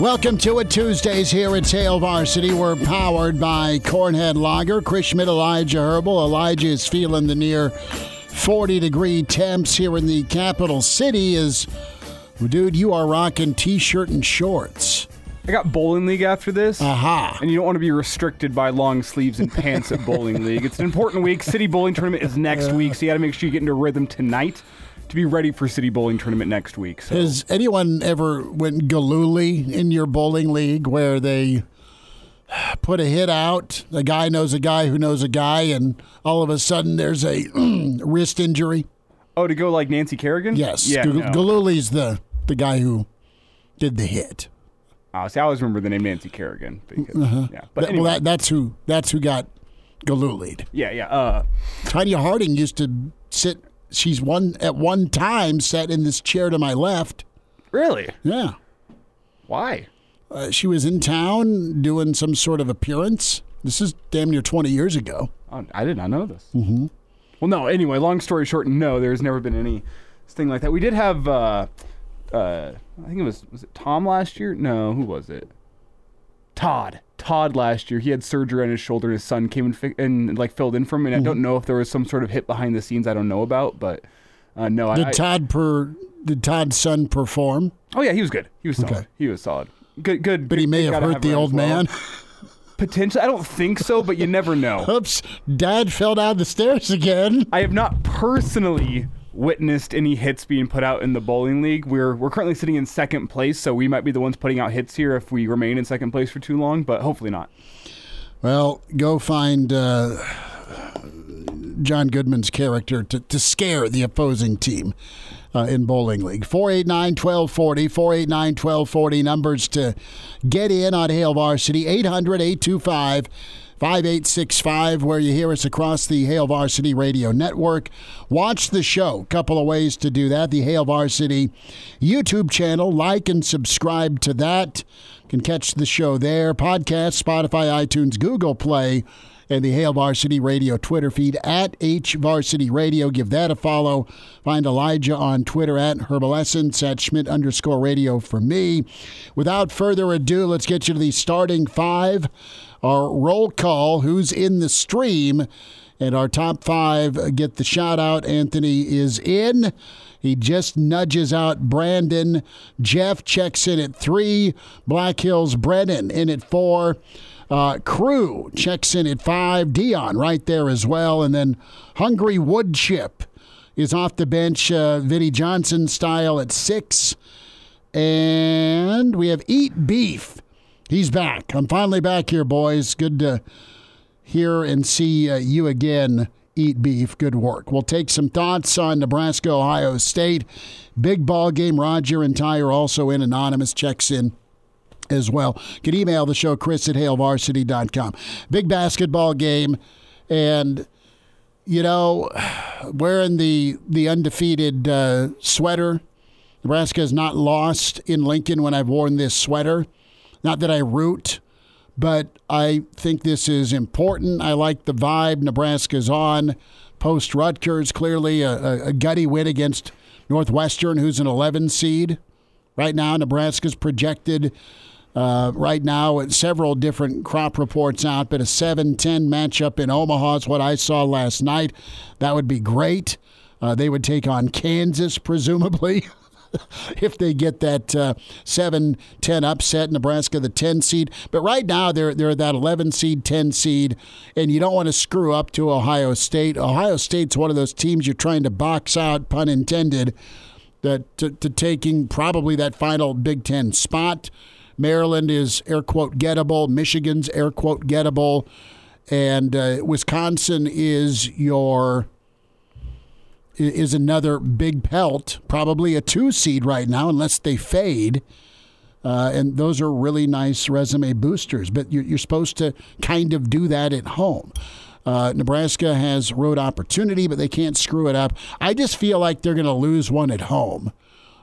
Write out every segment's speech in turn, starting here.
Welcome to it Tuesdays here at Hail Varsity. We're powered by Cornhead Lager. Chris Schmidt, Elijah Herbel. Elijah is feeling the near 40 degree temps here in the capital city. Is dude, you are rocking t-shirt and shorts. I got bowling league after this. Aha. And you don't want to be restricted by long sleeves and pants at bowling league. It's an important week. City bowling tournament is next week, so you got to make sure you get into rhythm tonight to be ready for city bowling tournament next week. So. Has anyone ever went Gillooly in your bowling league where they put a hit out? A guy knows a guy who knows a guy, and all of a sudden there's a wrist injury. Oh, to go like Nancy Kerrigan? Yes. Yeah. G- no. Gillooly's the the guy who did the hit. Oh, see, I always remember the name Nancy Kerrigan. Because, Yeah. But Uh-huh. That- anyway, Well, that, that's who that's who got Gilloolyed. yeah, yeah. Uh, Tonya Harding used to sit. She's one at one time sat in this chair to my left. really? Yeah. Why? Uh, she was in town doing some sort of appearance. This is damn near 20 years ago. Oh, I did not know this. Mm-hmm. Well, no. Anyway, long story short, no, there's never been any thing like that. We did have, uh, uh, I think it was was it Tom last year? No, who was it? Todd. Todd last year. He had surgery on his shoulder. His son came and, fi- and like filled in for him. And I don't know if there was some sort of hit behind the scenes I don't know about, but uh, no. Did I- Todd per did Todd's son perform? oh yeah, he was good. He was solid. Okay. He was solid. Good, good. But he may have hurt the old well. man. Potentially, I don't think so, but you never know. Oops, Dad fell down the stairs again. I have not personally witnessed any hits being put out in the bowling league. We're we're currently sitting in second place, so we might be the ones putting out hits here if we remain in second place for too long, but hopefully not. Well, go find uh, John Goodman's character to, to scare the opposing team uh, in Bowling League. 489 1240, 489 1240. Numbers to get in on Hail Varsity 800 825 5865, where you hear us across the Hail Varsity Radio Network. Watch the show. Couple of ways to do that. The Hail Varsity YouTube channel. Like and subscribe to that. Can catch the show there. Podcast, Spotify, iTunes, Google Play, and the Hail Varsity Radio Twitter feed at H Varsity Radio. Give that a follow. Find Elijah on Twitter at Herbalessence at Schmidt underscore radio for me. Without further ado, let's get you to the starting five. Our roll call, who's in the stream, and our top five get the shout out. Anthony is in. He just nudges out Brandon. Jeff checks in at three. Black Hills Brennan in at four. Uh, Crew checks in at five. Dion right there as well. And then Hungry Wood Chip is off the bench, uh, Vinnie Johnson style at six. And we have Eat Beef. He's back. I'm finally back here, boys. Good to hear and see uh, you again. Eat beef. Good work. We'll take some thoughts on Nebraska, Ohio State. Big ball game. Roger and Ty are also in. Anonymous checks in as well. You can email the show, Chris at HailVarsity.com. Big basketball game. And, you know, wearing the, the undefeated uh, sweater. Nebraska has not lost in Lincoln when I've worn this sweater. Not that I root, but I think this is important. I like the vibe Nebraska's on. Post Rutgers, clearly a, a, gutty win against Northwestern, who's an 11 seed. Right now, Nebraska's projected uh, right now at several different crop reports out, but a 7 10 matchup in Omaha is what I saw last night. That would be great. Uh, they would take on Kansas, presumably. if they get that uh, 7 10 upset, Nebraska, the 10 seed. But right now, they're, they're that 11 seed, 10 seed, and you don't want to screw up to Ohio State. Ohio State's one of those teams you're trying to box out, pun intended, that to, to taking probably that final Big Ten spot. Maryland is air quote gettable, Michigan's air quote gettable, and uh, Wisconsin is your is another big pelt, probably a two seed right now, unless they fade. Uh, and those are really nice resume boosters, but you're, you're supposed to kind of do that at home. Uh, Nebraska has road opportunity, but they can't screw it up. I just feel like they're going to lose one at home.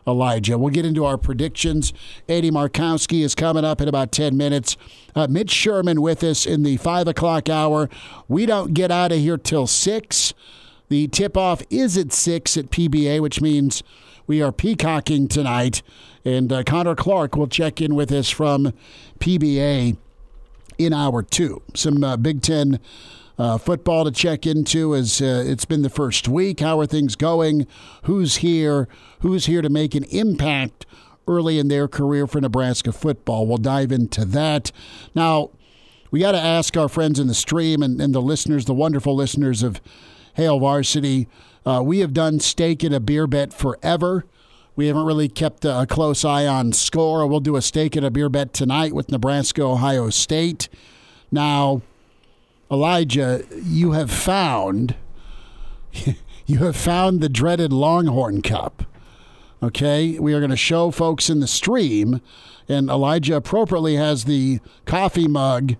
Elijah. We'll get into our predictions. Eddie Markowski is coming up in about 10 minutes. Uh, Mitch Sherman with us in the 5 o'clock hour. We don't get out of here till 6. The tip off is at 6 at PBA, which means we are peacocking tonight. And uh, Connor Clark will check in with us from PBA in hour two. Some uh, Big Ten uh, football to check into as uh, it's been the first week. How are things going? Who's here? Who's here to make an impact early in their career for Nebraska football? We'll dive into that. Now, we got to ask our friends in the stream and, and, the listeners, the wonderful listeners of Hail Varsity. Uh, we have done steak and a beer bet forever. We haven't really kept a close eye on score. We'll do a steak and a beer bet tonight with Nebraska, Ohio State. Now, Elijah, you have found you have found the dreaded Longhorn Cup. Okay, we are going to show folks in the stream, and Elijah appropriately has the coffee mug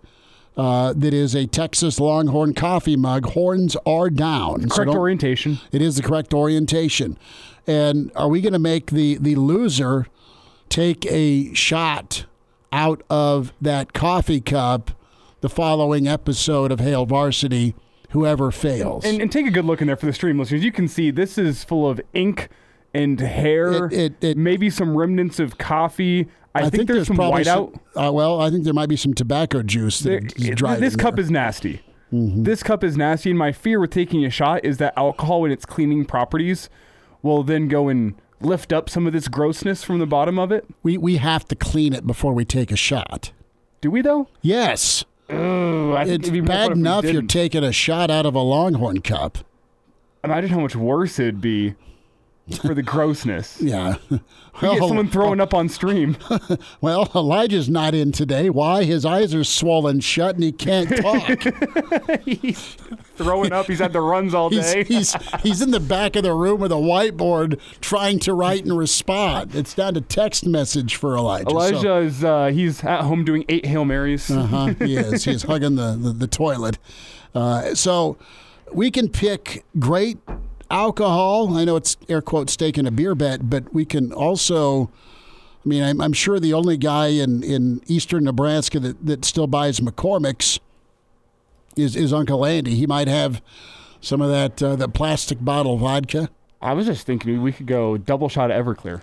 uh, that is a Texas Longhorn coffee mug. Horns are down. Correct so orientation. It is the correct orientation. And are we going to make the the loser take a shot out of that coffee cup? the following episode of Hail Varsity, whoever fails. And, and, take a good look in there for the stream listeners. You can see this is full of ink and hair, it, it, it, maybe some remnants of coffee. I, I think, think, there's, there's some whiteout. Uh, well, I think there might be some tobacco juice. There, this cup there. is nasty. Mm-hmm. This cup is nasty, and my fear with taking a shot is that alcohol, when its cleaning properties, will then go and lift up some of this grossness from the bottom of it. We we have to clean it before we take a shot. Do we though? Yes. Ugh, it's bad enough you're taking a shot out of a Longhorn cup. Imagine how much worse it'd be for the grossness. yeah. Well, get someone throwing up on stream. well, Elijah's not in today. Why? His eyes are swollen shut and he can't talk. he's throwing up. He's had the runs all day. He's, he's, he's in the back of the room with a whiteboard trying to write and respond. It's down to text message for Elijah. Elijah so. is uh, he's at home doing eight Hail Marys. uh-huh, he is. He's hugging the, the, the toilet. Uh, so we can pick great alcohol. I know it's air quote steak and a beer bet, but we can also. I mean, I'm, I'm sure the only guy in, in eastern Nebraska that, that still buys McCormick's is, is Uncle Andy. He might have some of that uh, the plastic bottle vodka. I was just thinking we could go double shot of Everclear.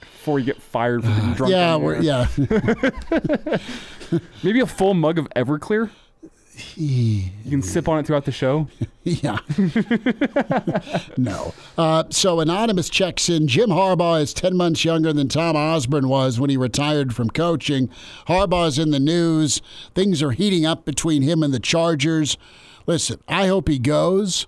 Before you get fired for being drunk. yeah, yeah. Maybe a full mug of Everclear. You can sip on it throughout the show. yeah. no. Uh, so Anonymous checks in. Jim Harbaugh is 10 months younger than Tom Osborne was when he retired from coaching. Harbaugh's in the news. Things are heating up between him and the Chargers. Listen, I hope he goes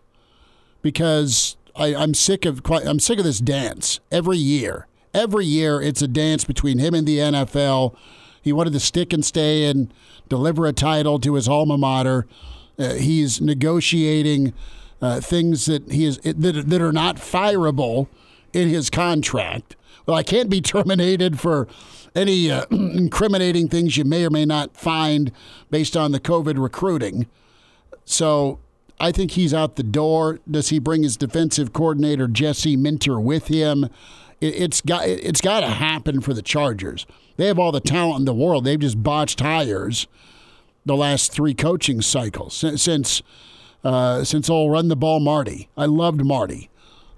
because I, I'm sick of quite, I'm sick of this dance every year. Every year, it's a dance between him and the NFL. He wanted to stick and stay and deliver a title to his alma mater. Uh, he's negotiating uh, things that he is that, that are not fireable in his contract. Well, I can't be terminated for any uh, incriminating things you may or may not find based on the COVID recruiting. So I think he's out the door. Does he bring his defensive coordinator Jesse Minter with him? It, it's got it's got to happen for the Chargers. They have all the talent in the world. They've just botched hires the last three coaching cycles since uh, since old run the ball Marty. I loved Marty.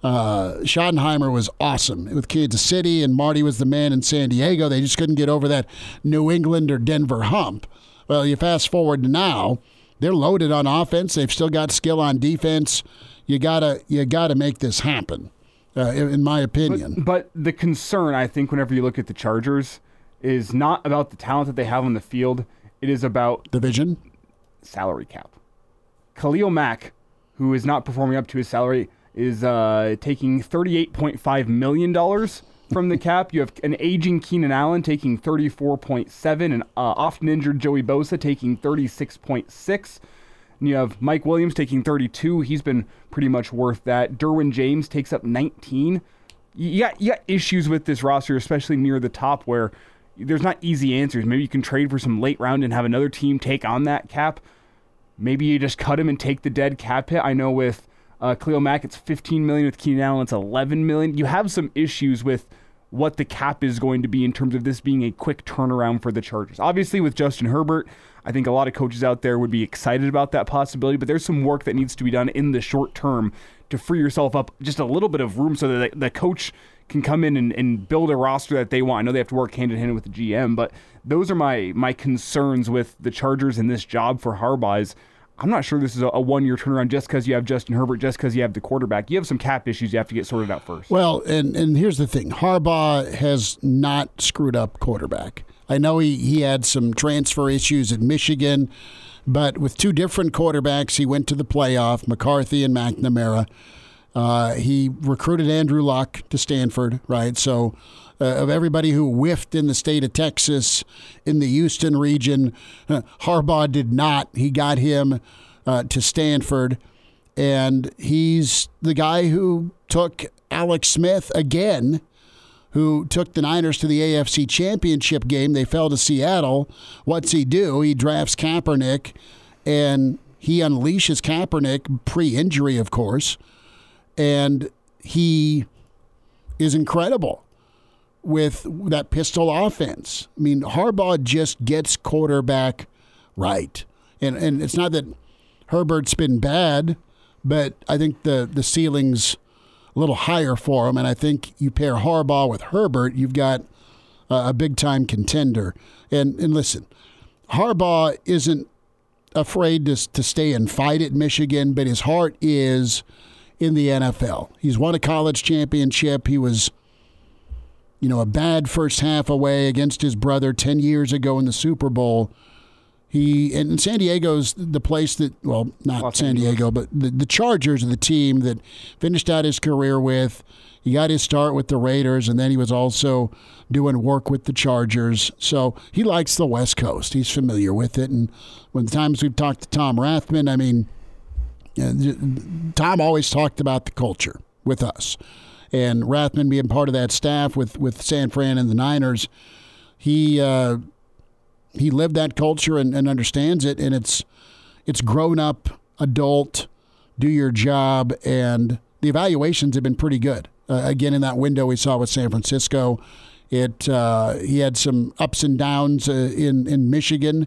Uh, Schottenheimer was awesome with Kansas City, and Marty was the man in San Diego. They just couldn't get over that New England or Denver hump. Well, you fast forward to now, they're loaded on offense. They've still got skill on defense. You gotta you gotta make this happen, uh, in my opinion. But, but the concern, I think, whenever you look at the Chargers, is not about the talent that they have on the field. It is about division salary cap. Khalil Mack, who is not performing up to his salary, is uh, taking $38.5 million from the cap. You have an aging Keenan Allen taking 34.7 and uh, often injured Joey Bosa taking 36.6. And you have Mike Williams taking 32. He's been pretty much worth that. Derwin James takes up 19. you got you got issues with this roster, especially near the top, where there's not easy answers. Maybe you can trade for some late round and have another team take on that cap. Maybe you just cut him and take the dead cap hit. I know with uh, Khalil Mack, it's 15 million. With Keenan Allen, it's 11 million. You have some issues with what the cap is going to be in terms of this being a quick turnaround for the Chargers. Obviously, with Justin Herbert, I think a lot of coaches out there would be excited about that possibility, but there's some work that needs to be done in the short term to free yourself up just a little bit of room so that the coach can come in and, and build a roster that they want. I know they have to work hand in hand with the GM, but those are my my concerns with the Chargers and this job for Harbaugh's. I'm not sure this is a, a one year turnaround just because you have Justin Herbert, just because you have the quarterback. You have some cap issues you have to get sorted out first. Well, and, and here's the thing Harbaugh has not screwed up quarterback. I know he, he had some transfer issues at Michigan, but with two different quarterbacks, he went to the playoff McCarthy and McNamara. Uh, he recruited Andrew Luck to Stanford, right? So, uh, of everybody who whiffed in the state of Texas, in the Houston region, Harbaugh did not. He got him uh, to Stanford, and he's the guy who took Alex Smith again, who took the Niners to the AFC Championship game. They fell to Seattle. What's he do? He drafts Kaepernick, and he unleashes Kaepernick pre injury, of course and he is incredible with that pistol offense. I mean, Harbaugh just gets quarterback right, and and it's not that Herbert's been bad, but I think the the ceiling's a little higher for him, and I think you pair Harbaugh with Herbert, you've got a, a big time contender. And and listen, Harbaugh isn't afraid to to stay and fight at Michigan, but his heart is in the NFL. He's won a college championship. He was, you know, a bad first half away against his brother 10 years ago in the Super Bowl. He and San Diego's the place that well, not Los San Angeles. Diego, but the, the Chargers are the team that finished out his career with. He got his start with the Raiders, and then he was also doing work with the Chargers. So he likes the West Coast. He's familiar with it. And when the times we've talked to Tom Rathman, I mean, Tom always talked about the culture with us, and Rathman being part of that staff with with San Fran and the Niners, he uh, he lived that culture and, and understands it, and it's it's grown up, adult, do your job, and the evaluations have been pretty good. Uh, again, in that window we saw with San Francisco, it uh, he had some ups and downs uh, in in Michigan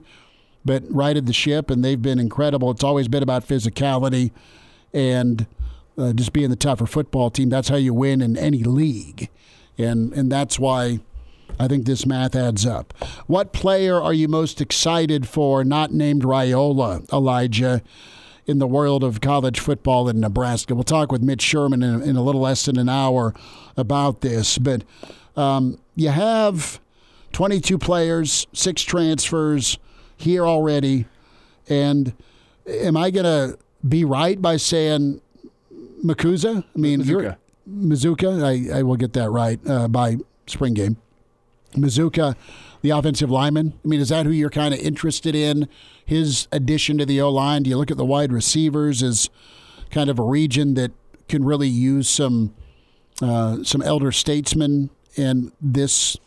but righted the ship, and they've been incredible. It's always been about physicality and uh, just being the tougher football team. That's how you win in any league, and and that's why I think this math adds up. What player are you most excited for? Not named Raiola, Elijah. In the world of college football in Nebraska, we'll talk with Mitch Sherman in, in a little less than an hour about this. But um, you have 22 players, six transfers, here already. And am I going to be right by saying Makuza? I mean, Mazzccua. Mazzccua. I, I will get that right uh, by spring game. Mazzccua, the offensive lineman. I mean, is that who you're kind of interested in? His addition to the O line. Do you look at the wide receivers as kind of a region that can really use some uh, some elder statesmen And this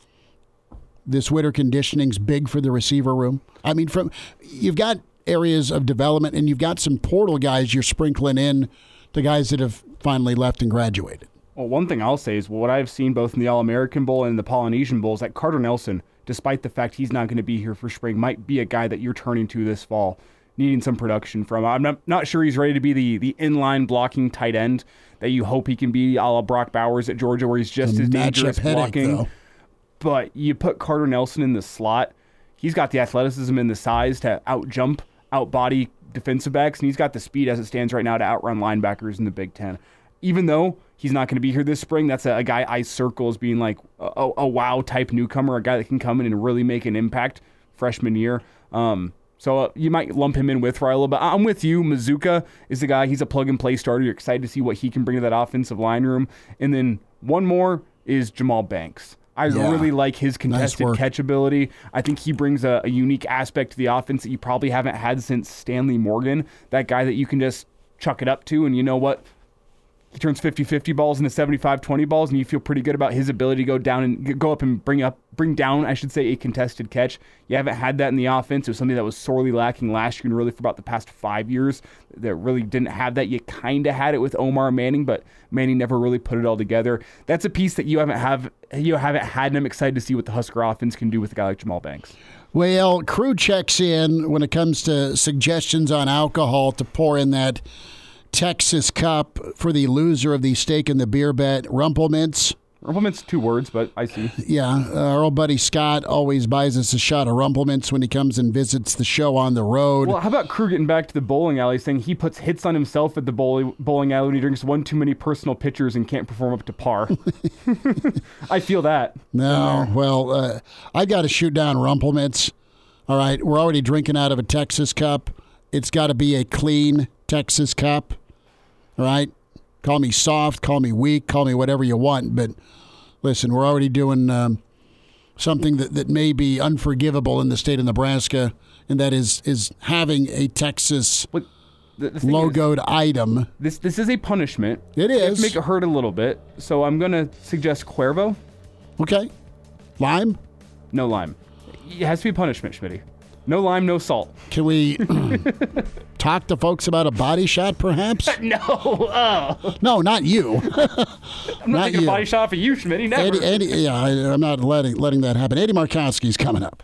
this winter conditioning's big for the receiver room? I mean, from you've got areas of development and you've got some portal guys you're sprinkling in the guys that have finally left and graduated. Well, one thing I'll say is what I've seen both in the All American Bowl and the Polynesian Bowl is that Carter Nelson, despite the fact he's not going to be here for spring, might be a guy that you're turning to this fall, needing some production from. I'm not, not sure he's ready to be the, the inline blocking tight end that you hope he can be a la Brock Bowers at Georgia, where he's just as dangerous blocking. Headache, but you put Carter Nelson in the slot, he's got the athleticism and the size to out jump, out body defensive backs, and he's got the speed as it stands right now to outrun linebackers in the Big Ten. Even though he's not going to be here this spring, that's a, a guy I circle as being like a, a, wow type newcomer, a guy that can come in and really make an impact freshman year. Um, so uh, you might lump him in with Riley, but I'm with you. Mazzccua is the guy. He's a plug and play starter. You're excited to see what he can bring to that offensive line room. And then one more is Jahmal Banks. I yeah. really like his contested nice catch ability. I think he brings a, a, unique aspect to the offense that you probably haven't had since Stanley Morgan. That guy that you can just chuck it up to, and you know what? He turns 50-50 balls into 75-20 balls, and you feel pretty good about his ability to go down and go up and bring up, bring down, I should say, a contested catch. You haven't had that in the offense. It was something that was sorely lacking last year, and really for about the past five years, that really didn't have that. You kind of had it with Omar Manning, but Manning never really put it all together. That's a piece that you haven't have you haven't had, and I'm excited to see what the Husker offense can do with a guy like Jahmal Banks. Well, crew checks in when it comes to suggestions on alcohol to pour in that Texas Cup for the loser of the steak and the beer bet, Rumple Minze. Rumplemints, two words, but I see. Yeah, our old buddy Scott always buys us a shot of Rumple Minze when he comes and visits the show on the road. Well, how about Crew getting back to the bowling alley, saying he puts hits on himself at the bowling, bowling alley when he drinks one too many personal pitchers and can't perform up to par? I feel that. No, well, uh, I got to shoot down Rumple Minze. All right, we're already drinking out of a Texas cup. It's got to be a clean Texas cup. Right, call me soft, call me weak, call me whatever you want. But listen, we're already doing um, something that, that may be unforgivable in the state of Nebraska, and that is is having a Texas But the, the thing is, logoed item. this this is a punishment. It is. Make it hurt a little bit. So I'm gonna suggest Cuervo, Okay, lime. no lime. It has to be punishment, Schmitty. No lime, no salt. Can we talk to folks about a body shot, perhaps? No, oh. No, not you. I'm not, Not taking you. a body shot for you, Schmitty. Never. Eddie, Eddie, yeah, I, I'm not letting letting that happen. Eddie Markowski's coming up.